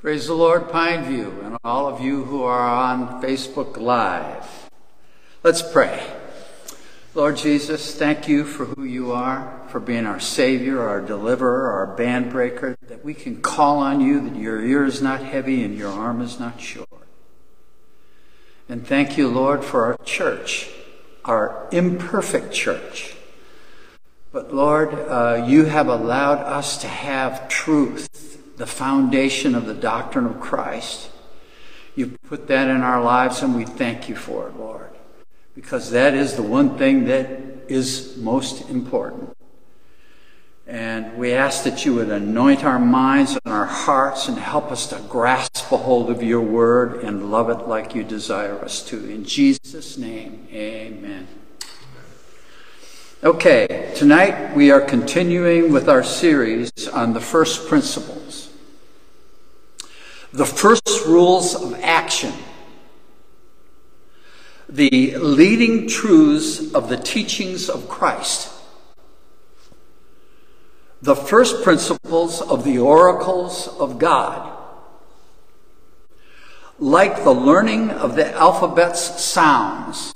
Praise the Lord, Pineview, and all of you who are on Facebook Live. Let's pray. Lord Jesus, thank you for who you are, for being our Savior, our deliverer, our band breaker, that we can call on you, that your ear is not heavy and your arm is not short. And thank you, Lord, for our church, our imperfect church. But Lord, uh, you have allowed us to have truth, the foundation of the doctrine of Christ. You put that in our lives, and we thank you for it, Lord, because that is the one thing that is most important. And we ask that you would anoint our minds and our hearts and help us to grasp a hold of your word and love it like you desire us to. In Jesus' name, amen. Okay, tonight we are continuing with our series on the first principles. The first rules of action. The leading truths of the teachings of Christ the first principles of the oracles of God. Like the learning of the alphabet's sounds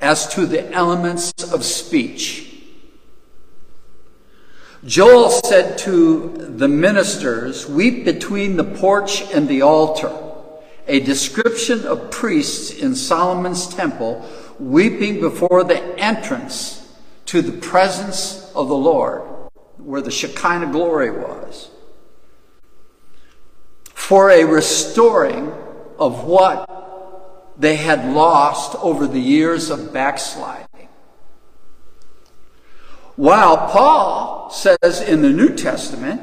as to the elements of speech. Joel said to the ministers, Weep between the porch and the altar, a description of priests in Solomon's temple weeping before the entrance to the presence of the Lord, where the Shekinah glory was, for a restoring of what they had lost over the years of backsliding. While Paul says in the New Testament,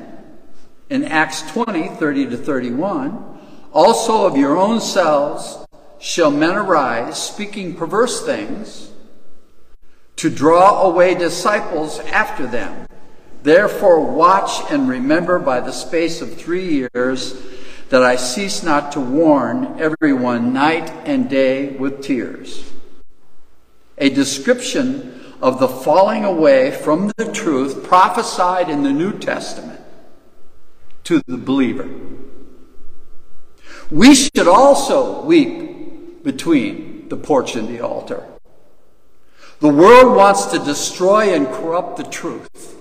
in Acts 20, 30 to 31, also of your own selves shall men arise, speaking perverse things to draw away disciples after them. Therefore, watch and remember by the space of three years that I cease not to warn everyone night and day with tears. A description of the falling away from the truth prophesied in the New Testament to the believer. We should also weep between the porch and the altar. The world wants to destroy and corrupt the truth.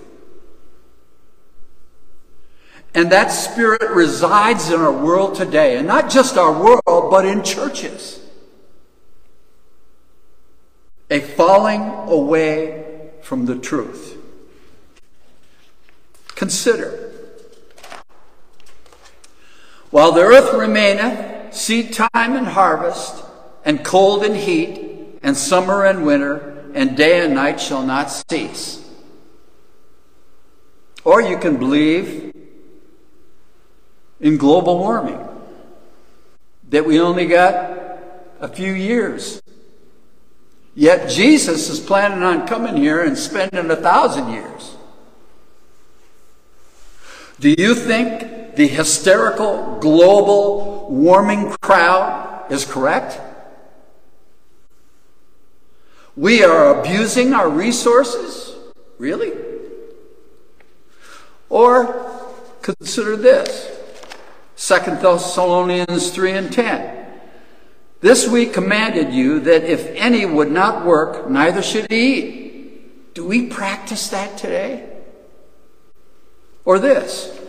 And that spirit resides in our world today, and not just our world, but in churches. A falling away from the truth. Consider. While the earth remaineth, seed time and harvest, and cold and heat, and summer and winter, and day and night shall not cease. Or you can believe in global warming, that we only got a few years. Yet Jesus is planning on coming here and spending a thousand years. Do you think the hysterical global warming crowd is correct? We are abusing our resources? Really? Or consider this Second Thessalonians 3 and 10. This we commanded you that if any would not work, neither should he eat. Do we practice that today? Or this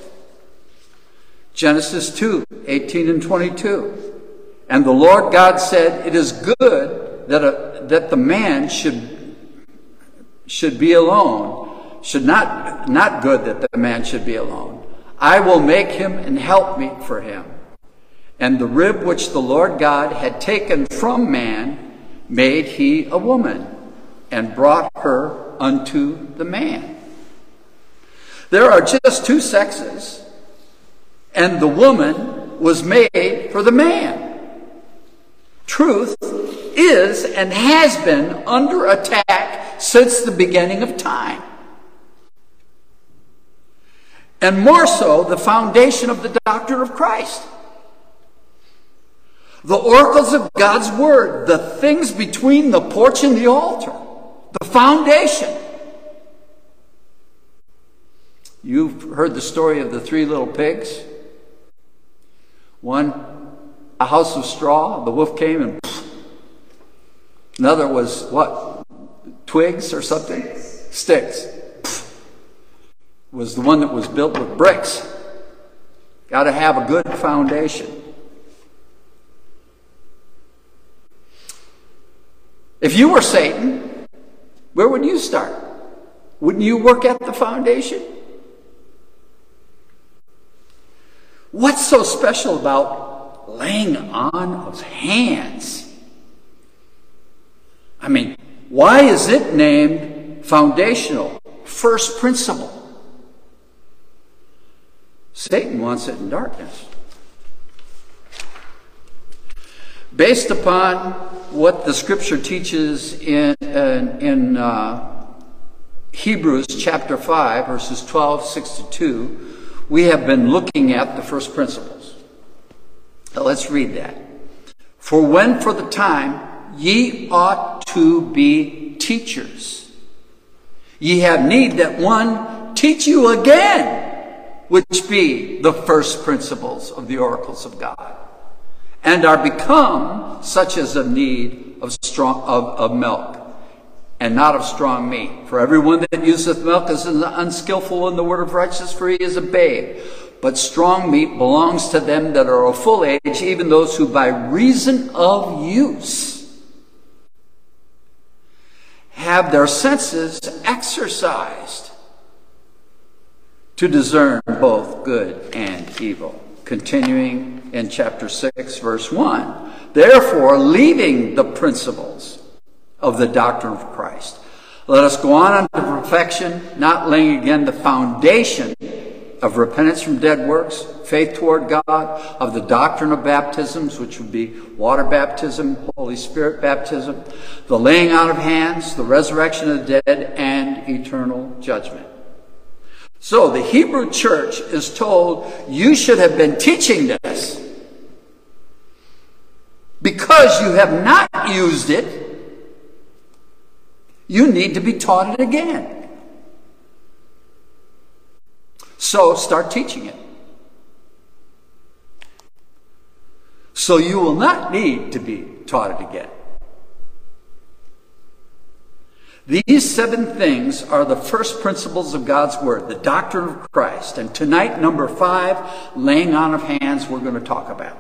Genesis 2 18 and 22. And the Lord God said, It is good that a that the man should, should be alone, should not, not good that the man should be alone. I will make him and help me for him. And the rib which the Lord God had taken from man made he a woman and brought her unto the man. There are just two sexes, and the woman was made for the man. Truth is and has been under attack since the beginning of time. And more so, the foundation of the doctrine of Christ. The oracles of God's Word, the things between the porch and the altar, the foundation. You've heard the story of the three little pigs. One, a house of straw, the wolf came and another was what? Twigs or something? Sticks. Was the one that was built with bricks. Got to have a good foundation. If you were Satan, where would you start? Wouldn't you work at the foundation? What's so special about laying on of hands? I mean, why is it named foundational, first principle? Satan wants it in darkness. Based upon what the scripture teaches in, in, in uh, Hebrews chapter 5, verses 12, 6 to 2, we have been looking at the first principles. Now let's read that. For when for the time ye ought to be teachers, ye have need that one teach you again, which be the first principles of the oracles of God, and are become such as of need of strong of, of milk and not of strong meat. For everyone that useth milk is unskillful in the word of righteousness, for he is a babe. But strong meat belongs to them that are of full age, even those who by reason of use have their senses exercised to discern both good and evil. Continuing in chapter 6, verse 1. Therefore, leaving the principles of the doctrine of Christ. Let us go on unto perfection, not laying again the foundation of repentance from dead works, faith toward God, of the doctrine of baptisms, which would be water baptism, Holy Spirit baptism, the laying out of hands, the resurrection of the dead, and eternal judgment. So the Hebrew church is told you should have been teaching this because you have not used it you need to be taught it again. So start teaching it. So you will not need to be taught it again. These seven things are the first principles of God's Word, the doctrine of Christ. And tonight, number five, laying on of hands, we're going to talk about.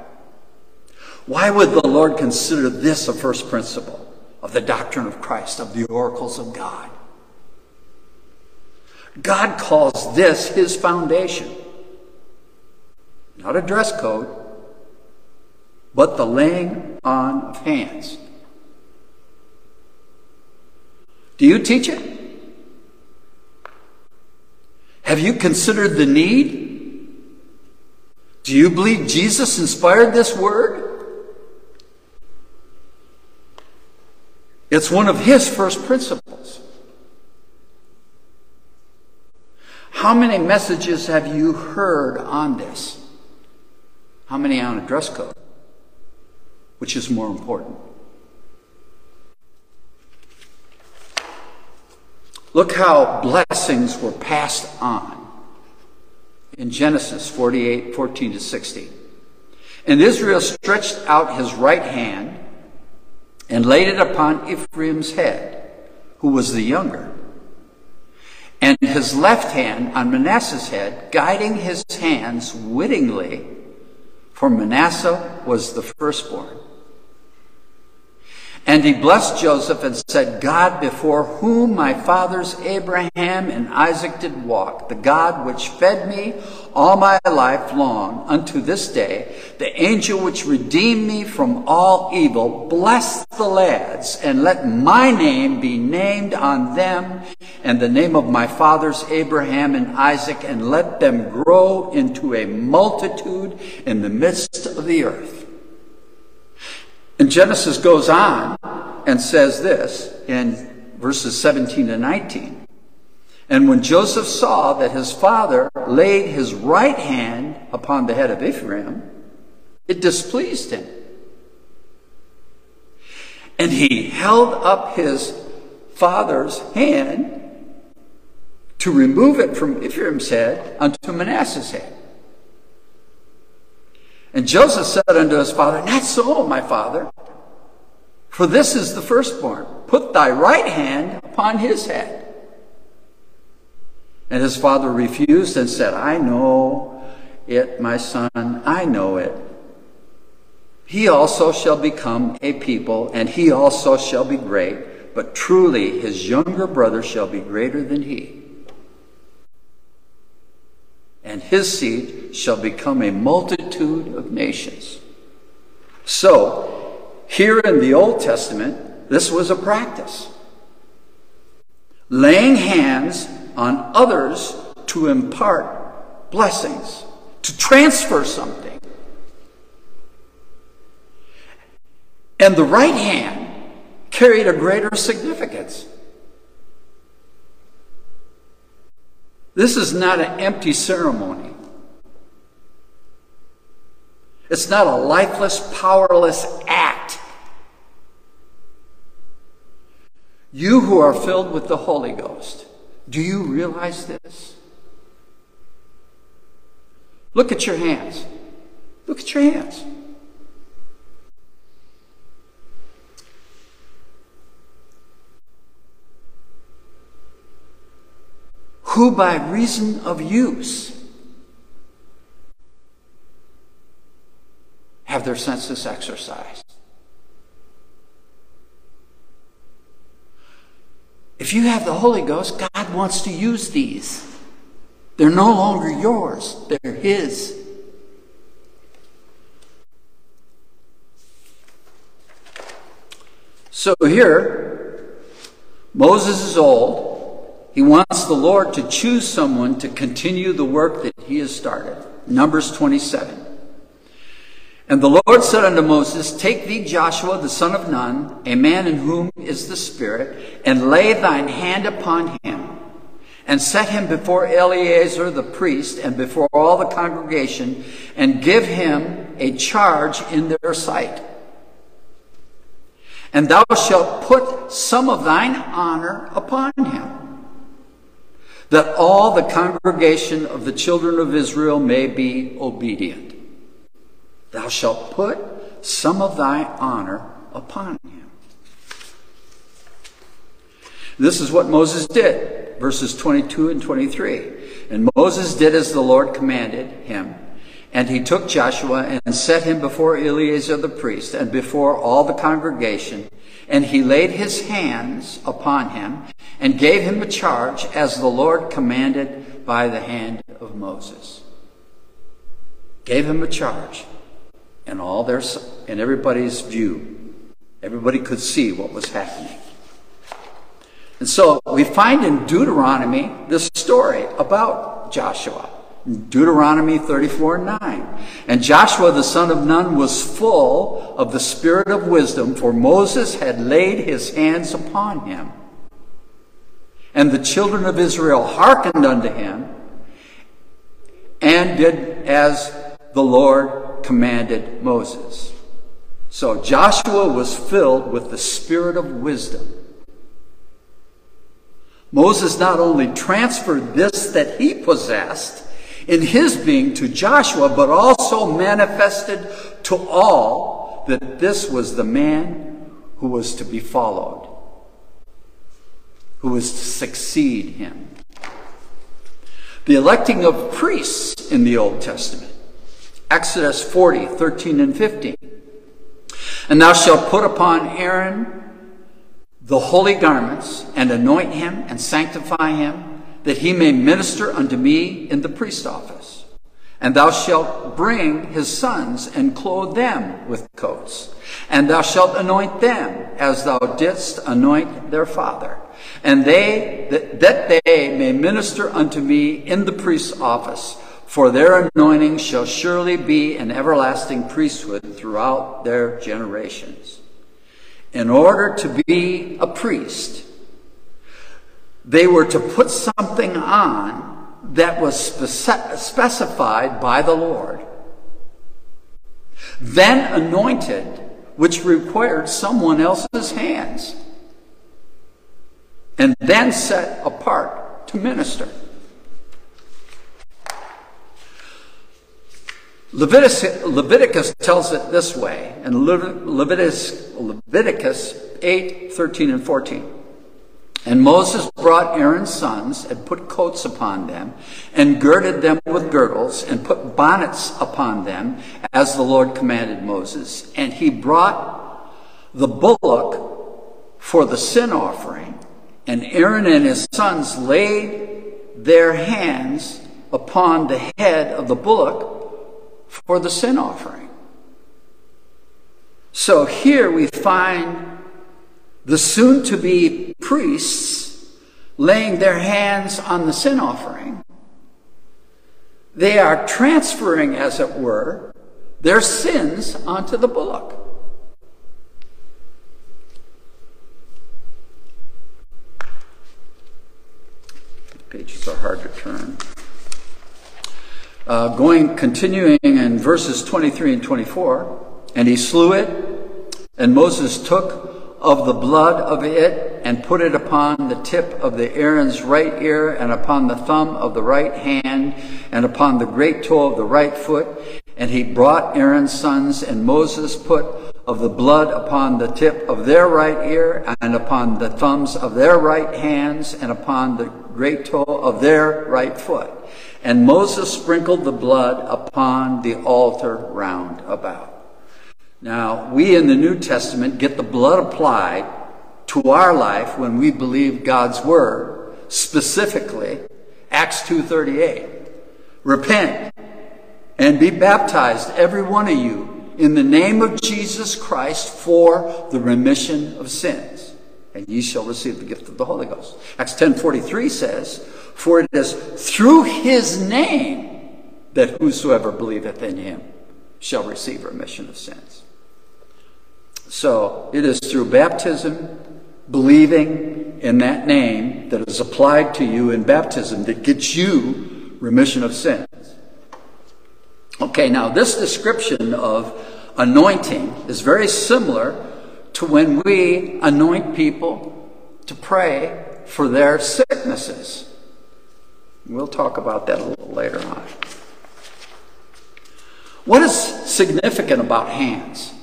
Why would the Lord consider this a first principle? of the doctrine of Christ, of the oracles of God. God calls this his foundation. Not a dress code, but the laying on of hands. Do you teach it? Have you considered the need? Do you believe Jesus inspired this word? It's one of his first principles. How many messages have you heard on this? How many on a dress code? Which is more important? Look how blessings were passed on in Genesis 48 14 to 16. And Israel stretched out his right hand and laid it upon Ephraim's head, who was the younger, and his left hand on Manasseh's head, guiding his hands wittingly, for Manasseh was the firstborn. And he blessed Joseph and said, God before whom my fathers Abraham and Isaac did walk, the God which fed me all my life long unto this day, the angel which redeemed me from all evil, bless the lads and let my name be named on them and the name of my fathers Abraham and Isaac, and let them grow into a multitude in the midst of the earth. And Genesis goes on and says this in verses 17 to 19. And when Joseph saw that his father laid his right hand upon the head of Ephraim, it displeased him. And he held up his father's hand to remove it from Ephraim's head unto Manasseh's head. And Joseph said unto his father, Not so, my father, for this is the firstborn. Put thy right hand upon his head. And his father refused and said, I know it, my son, I know it. He also shall become a people, and he also shall be great, but truly his younger brother shall be greater than he and his seed shall become a multitude of nations. So, here in the Old Testament, this was a practice. Laying hands on others to impart blessings, to transfer something. And the right hand carried a greater significance. This is not an empty ceremony. It's not a lifeless, powerless act. You who are filled with the Holy Ghost, do you realize this? Look at your hands. Look at your hands. Who by reason of use have their senses exercised. If you have the Holy Ghost, God wants to use these. They're no longer yours, they're His. So here, Moses is old. He wants the Lord to choose someone to continue the work that he has started. Numbers 27. And the Lord said unto Moses, Take thee Joshua the son of Nun, a man in whom is the Spirit, and lay thine hand upon him, and set him before Eleazar the priest, and before all the congregation, and give him a charge in their sight. And thou shalt put some of thine honor upon him that all the congregation of the children of Israel may be obedient. Thou shalt put some of thy honor upon him. This is what Moses did, verses 22 and 23. And Moses did as the Lord commanded him. And he took Joshua and set him before Eleazar the priest and before all the congregation. And he laid his hands upon him and gave him a charge as the Lord commanded by the hand of Moses. Gave him a charge and all their in everybody's view. Everybody could see what was happening. And so we find in Deuteronomy this story about Joshua. Deuteronomy 34 9. And Joshua the son of Nun was full of the spirit of wisdom, for Moses had laid his hands upon him. And the children of Israel hearkened unto him and did as the Lord commanded Moses. So Joshua was filled with the spirit of wisdom. Moses not only transferred this that he possessed in his being to Joshua, but also manifested to all that this was the man who was to be followed who was to succeed him. The electing of priests in the Old Testament. Exodus 40, 13 and 15. And thou shalt put upon Aaron the holy garments and anoint him and sanctify him that he may minister unto me in the priest office. And thou shalt bring his sons and clothe them with coats. And thou shalt anoint them as thou didst anoint their father and they that, they may minister unto me in the priest's office. For their anointing shall surely be an everlasting priesthood throughout their generations. In order to be a priest, they were to put something on that was specified by the Lord. Then anointed, which required someone else's hands and then set apart to minister. Leviticus, Leviticus tells it this way in Leviticus, Leviticus 8, 13, and 14. And Moses brought Aaron's sons and put coats upon them and girded them with girdles and put bonnets upon them as the Lord commanded Moses. And he brought the bullock for the sin offering and Aaron and his sons laid their hands upon the head of the bullock for the sin offering. So here we find the soon to be priests laying their hands on the sin offering. They are transferring, as it were, their sins onto the bullock. The Pages are hard to turn. Uh, going, continuing in verses 23 and 24, and he slew it, and Moses took of the blood of it and put it upon the tip of the Aaron's right ear and upon the thumb of the right hand and upon the great toe of the right foot. And he brought Aaron's sons and Moses put of the blood upon the tip of their right ear and upon the thumbs of their right hands and upon the great toe of their right foot. And Moses sprinkled the blood upon the altar round about. Now, we in the New Testament get the blood applied to our life when we believe God's word, specifically Acts 2:38. Repent and be baptized every one of you in the name of Jesus Christ for the remission of sins and ye shall receive the gift of the Holy Ghost. Acts 10:43 says, "For it is through his name that whosoever believeth in him shall receive remission of sins." So, it is through baptism, believing in that name that is applied to you in baptism that gets you remission of sins. Okay, now this description of anointing is very similar to when we anoint people to pray for their sicknesses. We'll talk about that a little later on. What is significant about hands?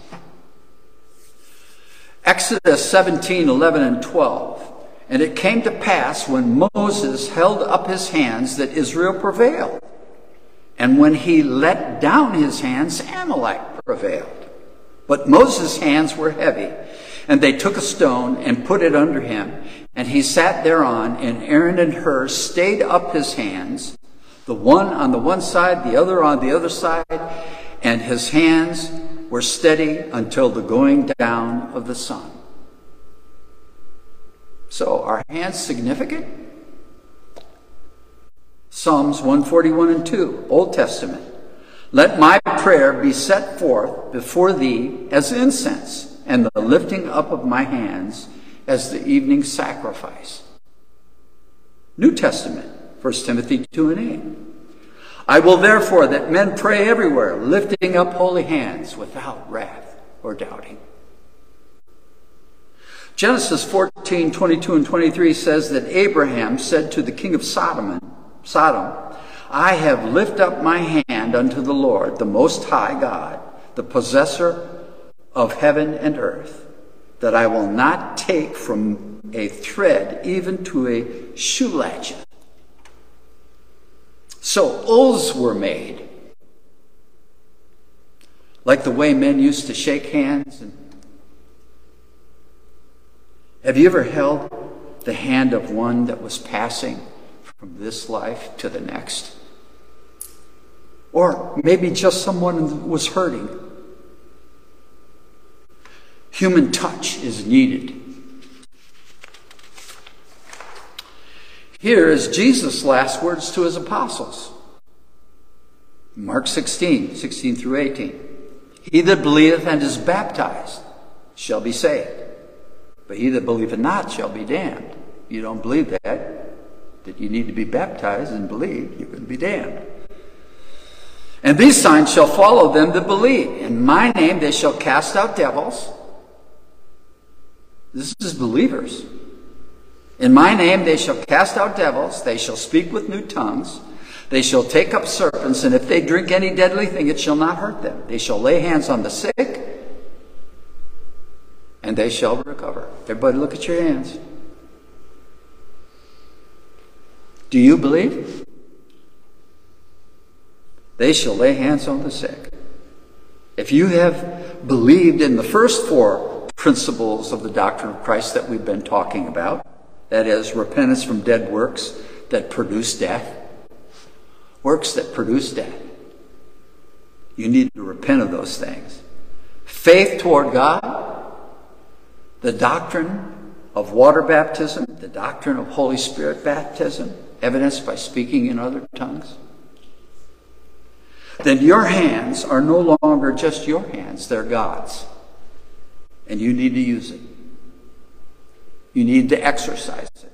Exodus 17, 11, and 12. And it came to pass when Moses held up his hands that Israel prevailed. And when he let down his hands, Amalek prevailed. But Moses' hands were heavy, and they took a stone and put it under him, and he sat thereon, and Aaron and Hur stayed up his hands, the one on the one side, the other on the other side, and his hands were steady until the going down of the sun. So, are hands significant? Psalms 141 and 2, Old Testament. Let my prayer be set forth before thee as incense, and the lifting up of my hands as the evening sacrifice. New Testament, 1 Timothy 2 and 8. I will therefore that men pray everywhere, lifting up holy hands without wrath or doubting. Genesis 14, 22 and 23 says that Abraham said to the king of Sodom, Sodom, I have lifted up my hand unto the Lord, the Most High God, the possessor of heaven and earth, that I will not take from a thread even to a shoe latchet. So oaths were made, like the way men used to shake hands. And have you ever held the hand of one that was passing from this life to the next? Or maybe just someone was hurting. Human touch is needed. Here is Jesus' last words to his apostles. Mark 16, 16 through 18. He that believeth and is baptized shall be saved, but he that believeth not shall be damned. You don't believe that, that you need to be baptized and believe, you can be damned. And these signs shall follow them that believe. In my name they shall cast out devils. This is believers. In my name they shall cast out devils. They shall speak with new tongues. They shall take up serpents, and if they drink any deadly thing, it shall not hurt them. They shall lay hands on the sick, and they shall recover. Everybody, look at your hands. Do you believe? They shall lay hands on the sick. If you have believed in the first four principles of the doctrine of Christ that we've been talking about, that is, repentance from dead works that produce death, works that produce death, you need to repent of those things. Faith toward God, the doctrine of water baptism, the doctrine of Holy Spirit baptism, evidenced by speaking in other tongues, then your hands are no longer just your hands, they're God's. And you need to use it. You need to exercise it.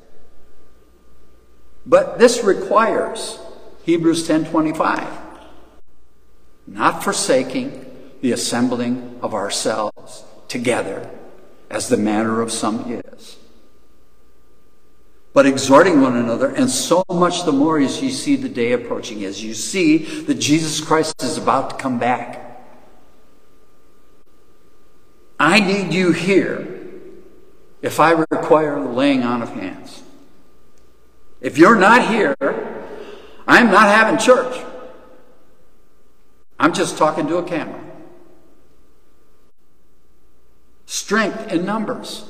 But this requires Hebrews 10:25 not forsaking the assembling of ourselves together as the manner of some is but exhorting one another, and so much the more as you see the day approaching, as you see that Jesus Christ is about to come back. I need you here if I require the laying on of hands. If you're not here, I'm not having church. I'm just talking to a camera. Strength in numbers.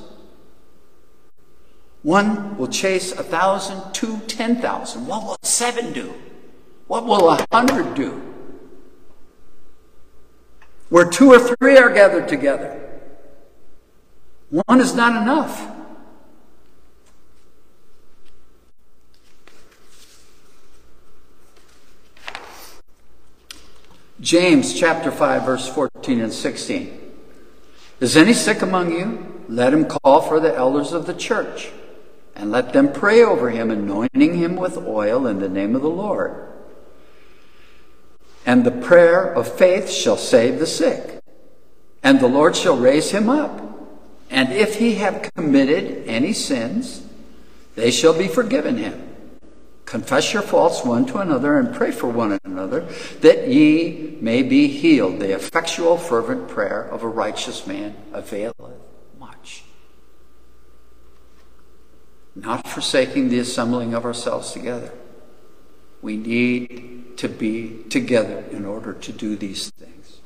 One will chase a thousand, two, ten thousand. What will seven do? What will a hundred do? Where two or three are gathered together, one is not enough. James chapter 5, verse 14 and 16. Is any sick among you? Let him call for the elders of the church and let them pray over him, anointing him with oil in the name of the Lord. And the prayer of faith shall save the sick, and the Lord shall raise him up. And if he have committed any sins, they shall be forgiven him. Confess your faults one to another and pray for one another, that ye may be healed. The effectual, fervent prayer of a righteous man availeth much. not forsaking the assembling of ourselves together. We need to be together in order to do these things.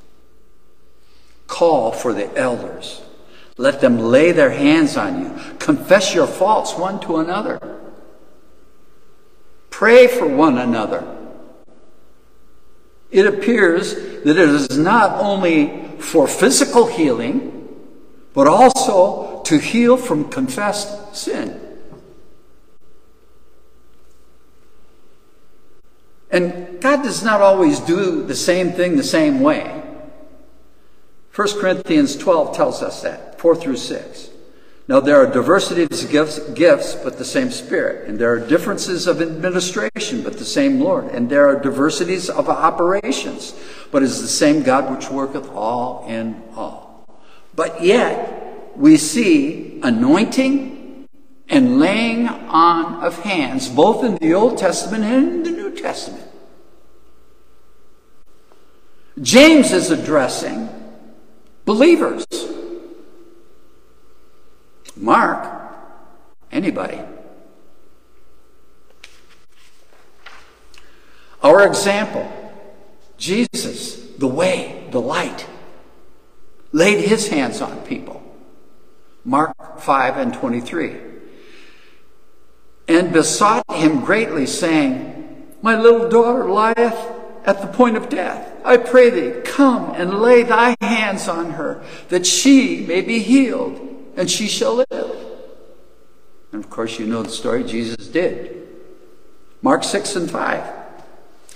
Call for the elders. Let them lay their hands on you. Confess your faults one to another. Pray for one another. It appears that it is not only for physical healing, but also to heal from confessed sin. And God does not always do the same thing the same way. 1 Corinthians 12 tells us that, 4 through 6. Now, there are diversities of gifts, gifts, but the same Spirit. And there are differences of administration, but the same Lord. And there are diversities of operations, but is the same God which worketh all in all. But yet, we see anointing and laying on of hands, both in the Old Testament and in the New Testament. James is addressing believers. Mark, anybody. Our example, Jesus, the way, the light, laid his hands on people. Mark 5 and 23. And besought him greatly, saying, My little daughter lieth at the point of death. I pray thee, come and lay thy hands on her, that she may be healed, and she shall live. And of course, you know the story, Jesus did. Mark 6 and 5.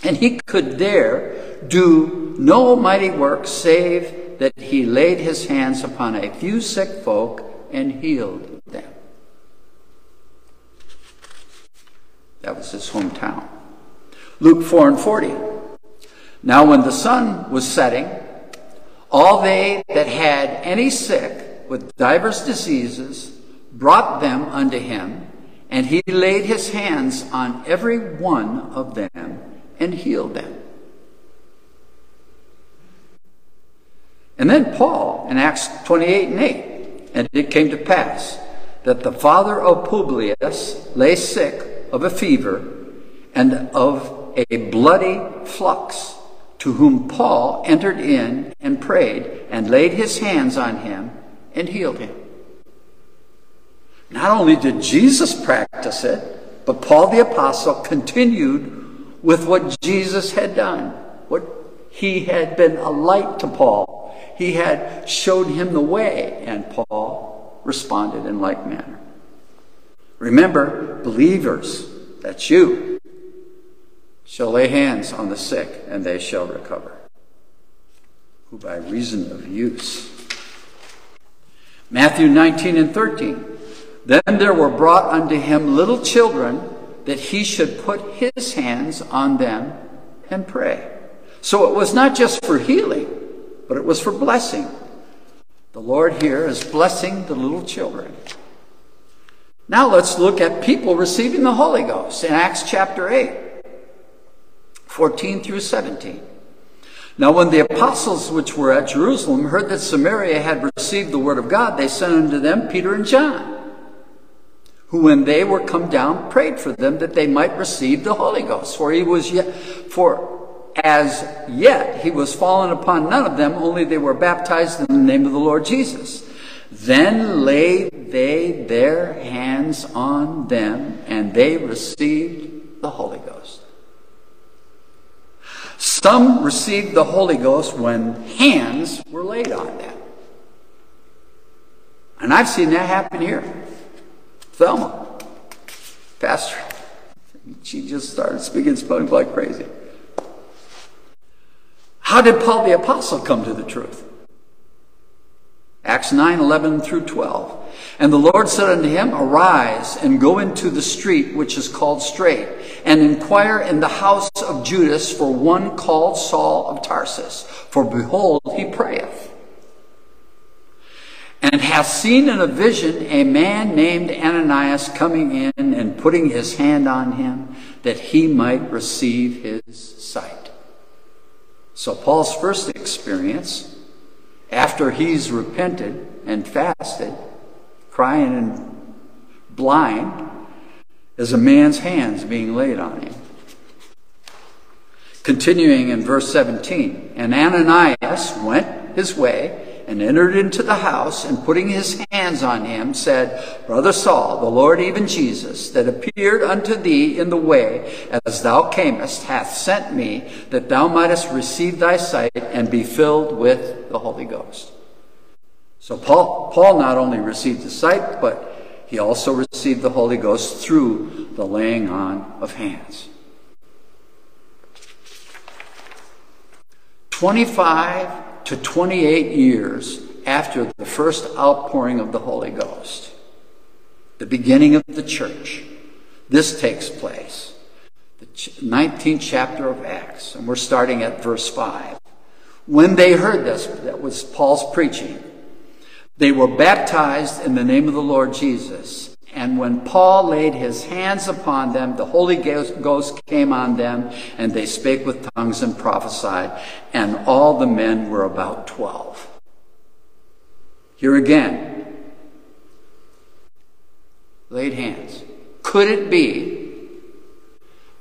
And he could there do no mighty work save that he laid his hands upon a few sick folk and healed them. That was his hometown. Luke 4 and 40. Now, when the sun was setting, all they that had any sick with divers diseases brought them unto him, and he laid his hands on every one of them and healed them. And then Paul in Acts 28 and 8. And it came to pass that the father of Publius lay sick of a fever and of a bloody flux, to whom Paul entered in and prayed and laid his hands on him and healed him. Not only did Jesus practice it, but Paul the Apostle continued with what Jesus had done, what he had been a light to Paul. He had showed him the way, and Paul responded in like manner. Remember, believers, that's you, shall lay hands on the sick, and they shall recover, who by reason of use. Matthew 19 and 13. Then there were brought unto him little children, that he should put his hands on them and pray. So it was not just for healing, but it was for blessing. The Lord here is blessing the little children. Now let's look at people receiving the Holy Ghost in Acts chapter 8, 14 through 17. Now, when the apostles which were at Jerusalem heard that Samaria had received the word of God, they sent unto them Peter and John who when they were come down prayed for them that they might receive the Holy Ghost. For he was yet, for as yet he was fallen upon none of them, only they were baptized in the name of the Lord Jesus. Then laid they their hands on them, and they received the Holy Ghost. Some received the Holy Ghost when hands were laid on them. And I've seen that happen here. Thelma, pastor, she just started speaking Spanish like crazy. How did Paul the Apostle come to the truth? Acts 9 11 through 12. And the Lord said unto him, Arise and go into the street which is called Straight, and inquire in the house of Judas for one called Saul of Tarsus. For behold, he prayeth and hath seen in a vision a man named Ananias coming in and putting his hand on him that he might receive his sight. So, Paul's first experience, after he's repented and fasted, crying and blind, is a man's hands being laid on him. Continuing in verse 17, and Ananias went his way and entered into the house, and putting his hands on him, said, Brother Saul, the Lord even Jesus, that appeared unto thee in the way as thou camest, hath sent me, that thou mightest receive thy sight and be filled with the Holy Ghost. So Paul, Paul not only received the sight, but he also received the Holy Ghost through the laying on of hands. 25 to 28 years after the first outpouring of the Holy Ghost, the beginning of the church. This takes place. The 19th chapter of Acts, and we're starting at verse 5. When they heard this, that was Paul's preaching, they were baptized in the name of the Lord Jesus. And when Paul laid his hands upon them, the Holy Ghost came on them, and they spake with tongues and prophesied, and all the men were about twelve. Here again, laid hands. Could it be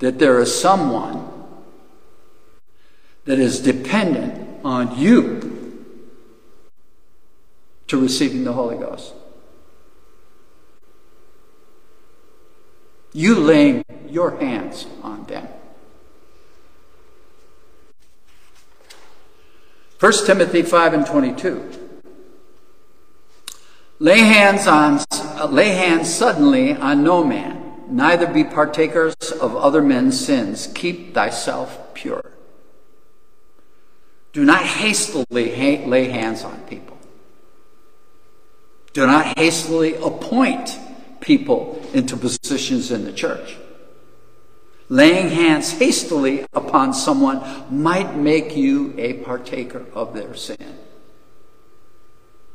that there is someone that is dependent on you to receiving the Holy Ghost? You laying your hands on them. 1 Timothy 5 and 22. Lay hands on uh, lay hands suddenly on no man, neither be partakers of other men's sins. Keep thyself pure. Do not hastily ha- lay hands on people. Do not hastily appoint people into positions in the church. Laying hands hastily upon someone might make you a partaker of their sin.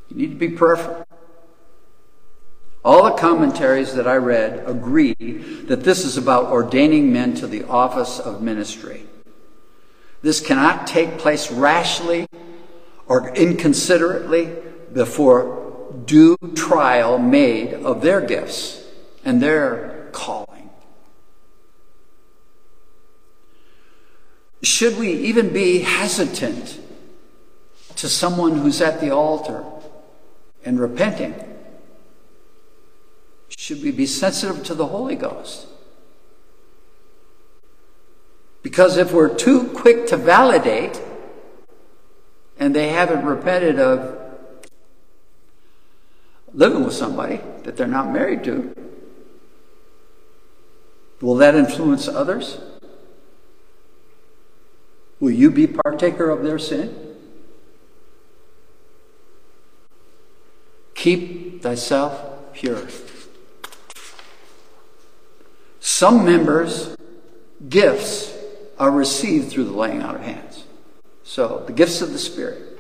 You need to be prayerful. All the commentaries that I read agree that this is about ordaining men to the office of ministry. This cannot take place rashly or inconsiderately before due trial made of their gifts and their calling. Should we even be hesitant to someone who's at the altar and repenting? Should we be sensitive to the Holy Ghost? Because if we're too quick to validate and they haven't repented of living with somebody that they're not married to, will that influence others? Will you be partaker of their sin? Keep thyself pure. Some members' gifts are received through the laying out of hands. So, the gifts of the Spirit.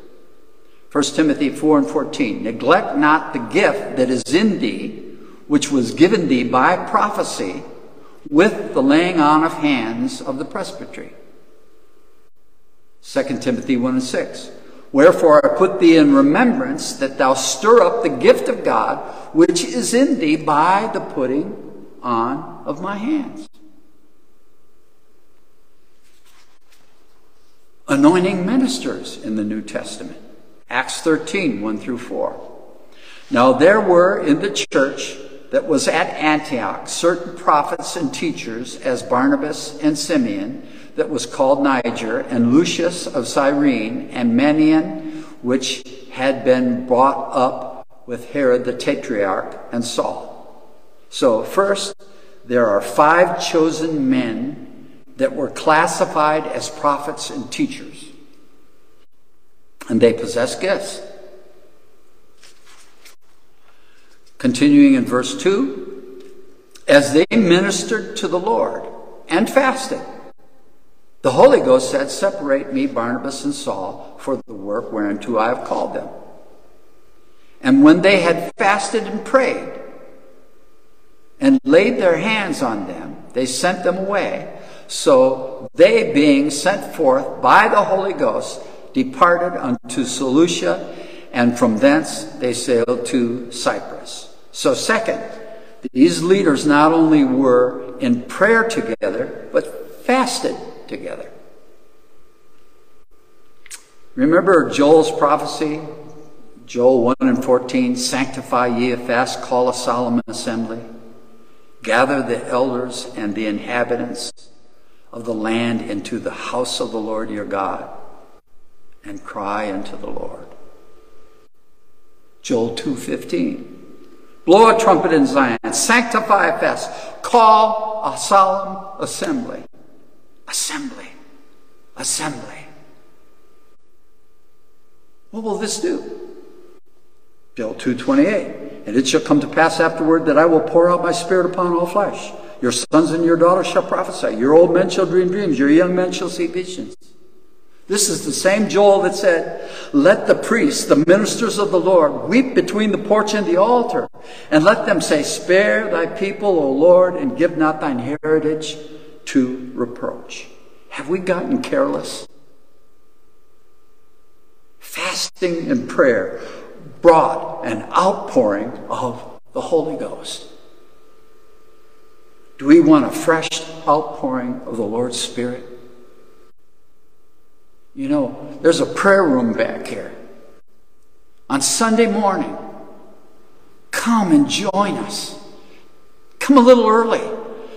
1 Timothy 4 and 14. Neglect not the gift that is in thee, which was given thee by prophecy, with the laying on of hands of the presbytery. 2 Timothy 1 and 6. Wherefore I put thee in remembrance that thou stir up the gift of God which is in thee by the putting on of my hands. anointing ministers in the New Testament. Acts 13, 1 through 4. Now there were in the church that was at Antioch certain prophets and teachers, as Barnabas and Simeon, that was called Niger, and Lucius of Cyrene, and Manaen, which had been brought up with Herod the Tetrarch and Saul. So, first, there are five chosen men that were classified as prophets and teachers. And they possess gifts. Continuing in verse 2 As they ministered to the Lord and fasted, the Holy Ghost said, Separate me, Barnabas and Saul, for the work whereunto I have called them. And when they had fasted and prayed and laid their hands on them, they sent them away so they, being sent forth by the Holy Ghost, departed unto Seleucia, and from thence they sailed to Cyprus. So, second, these leaders not only were in prayer together, but fasted together. Remember Joel's prophecy? Joel 1 and 14 Sanctify ye a fast, call a solemn assembly, gather the elders and the inhabitants of the land into the house of the Lord your God and cry unto the Lord. Joel 2:15. Blow a trumpet in Zion, sanctify a fest, call a solemn assembly. Assembly. Assembly. What will this do? Joel 2:28. And it shall come to pass afterward that I will pour out my spirit upon all flesh. Your sons and your daughters shall prophesy. Your old men shall dream dreams. Your young men shall see visions. This is the same Joel that said, Let the priests, the ministers of the Lord, weep between the porch and the altar, and let them say, Spare thy people, O Lord, and give not thine heritage to reproach. Have we gotten careless? Fasting and prayer brought an outpouring of the Holy Ghost. Do we want a fresh outpouring of the Lord's Spirit? You know, there's a prayer room back here. On Sunday morning, come and join us. Come a little early.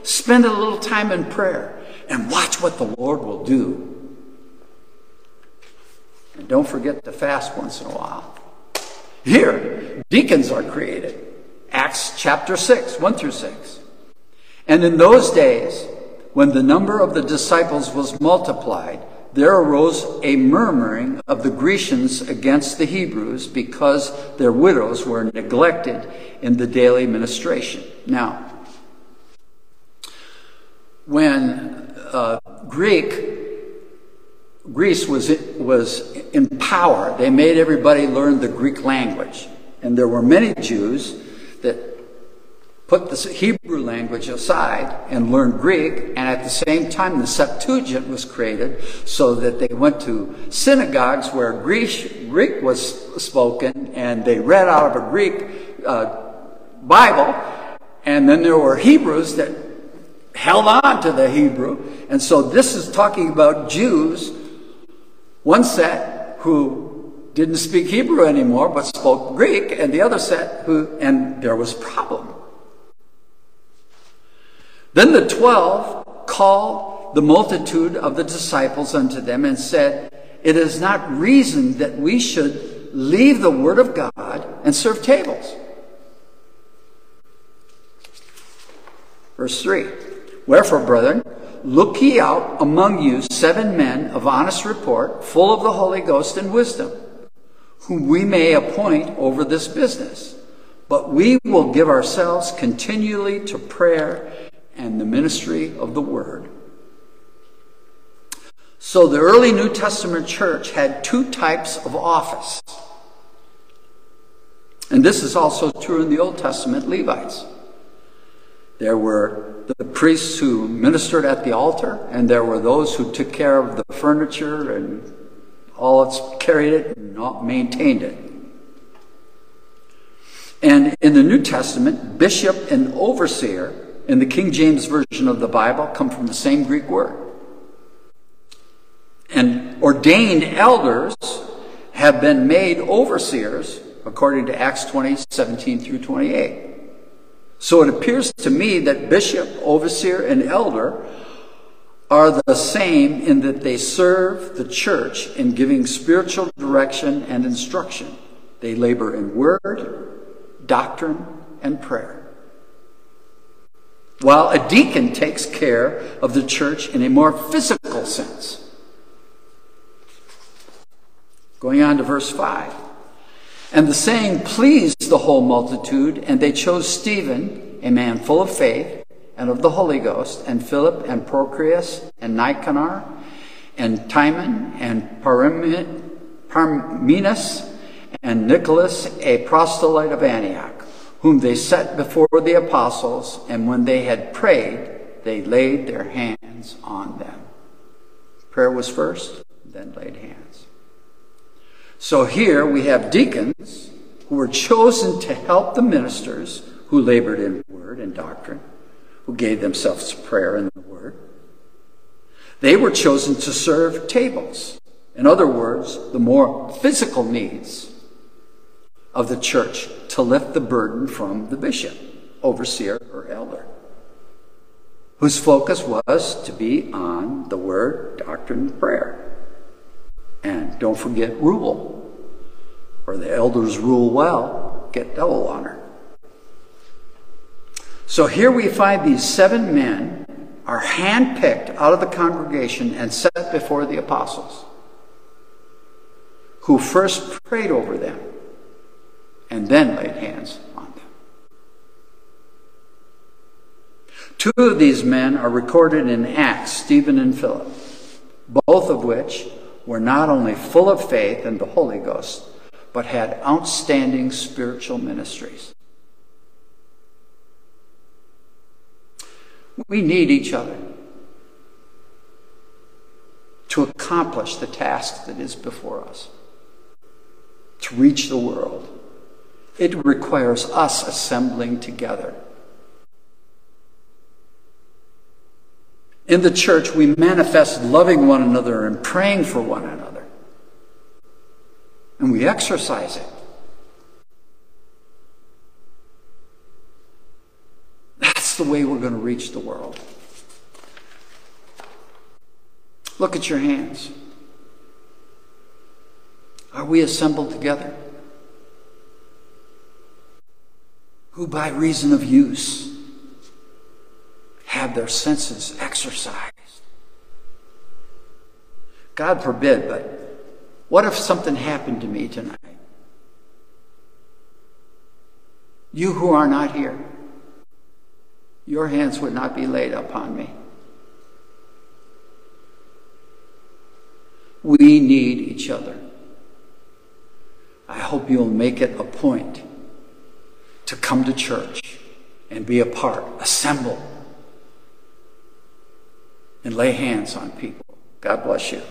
Spend a little time in prayer and watch what the Lord will do. And don't forget to fast once in a while. Here, deacons are created. Acts chapter 6, 1 through 6. And in those days, when the number of the disciples was multiplied, there arose a murmuring of the Grecians against the Hebrews because their widows were neglected in the daily ministration. Now, when uh, Greek Greece was was in power, they made everybody learn the Greek language, and there were many Jews that put the Hebrew language aside and learned Greek, and at the same time, the Septuagint was created so that they went to synagogues where Greek, Greek was spoken and they read out of a Greek uh, Bible, and then there were Hebrews that held on to the Hebrew. And so this is talking about Jews, one set who didn't speak Hebrew anymore but spoke Greek, and the other set who, and there was problem. Then the twelve called the multitude of the disciples unto them and said, It is not reason that we should leave the word of God and serve tables. Verse 3 Wherefore, brethren, look ye out among you seven men of honest report, full of the Holy Ghost and wisdom, whom we may appoint over this business. But we will give ourselves continually to prayer and the ministry of the word. So the early New Testament church had two types of office. And this is also true in the Old Testament Levites. There were the priests who ministered at the altar, and there were those who took care of the furniture and all its carried it and maintained it. And in the New Testament, bishop and overseer in the King James Version of the Bible come from the same Greek word. And ordained elders have been made overseers according to Acts 20, 17 through 28. So it appears to me that bishop, overseer, and elder are the same in that they serve the church in giving spiritual direction and instruction. They labor in word, doctrine, and prayer while a deacon takes care of the church in a more physical sense. Going on to verse 5. And the saying pleased the whole multitude, and they chose Stephen, a man full of faith and of the Holy Ghost, and Philip and Prochorus and Nicanor and Timon and Parmenas and Nicholas, a proselyte of Antioch whom they set before the apostles, and when they had prayed, they laid their hands on them. Prayer was first, then laid hands. So here we have deacons who were chosen to help the ministers who labored in word and doctrine, who gave themselves to prayer and the word. They were chosen to serve tables. In other words, the more physical needs of the church to lift the burden from the bishop, overseer, or elder, whose focus was to be on the word, doctrine, and prayer. And don't forget rule, or the elders rule well, get double honor. So here we find these seven men are handpicked out of the congregation and set before the apostles, who first prayed over them and then laid hands on them. Two of these men are recorded in Acts, Stephen and Philip, both of which were not only full of faith and the Holy Ghost, but had outstanding spiritual ministries. We need each other to accomplish the task that is before us, to reach the world it requires us assembling together. In the church, we manifest loving one another and praying for one another. And we exercise it. That's the way we're going to reach the world. Look at your hands. Are we assembled together? Who, by reason of use, have their senses exercised. God forbid, but what if something happened to me tonight? You who are not here, your hands would not be laid upon me. We need each other. I hope you'll make it a point to come to church and be a part, assemble, and lay hands on people. God bless you.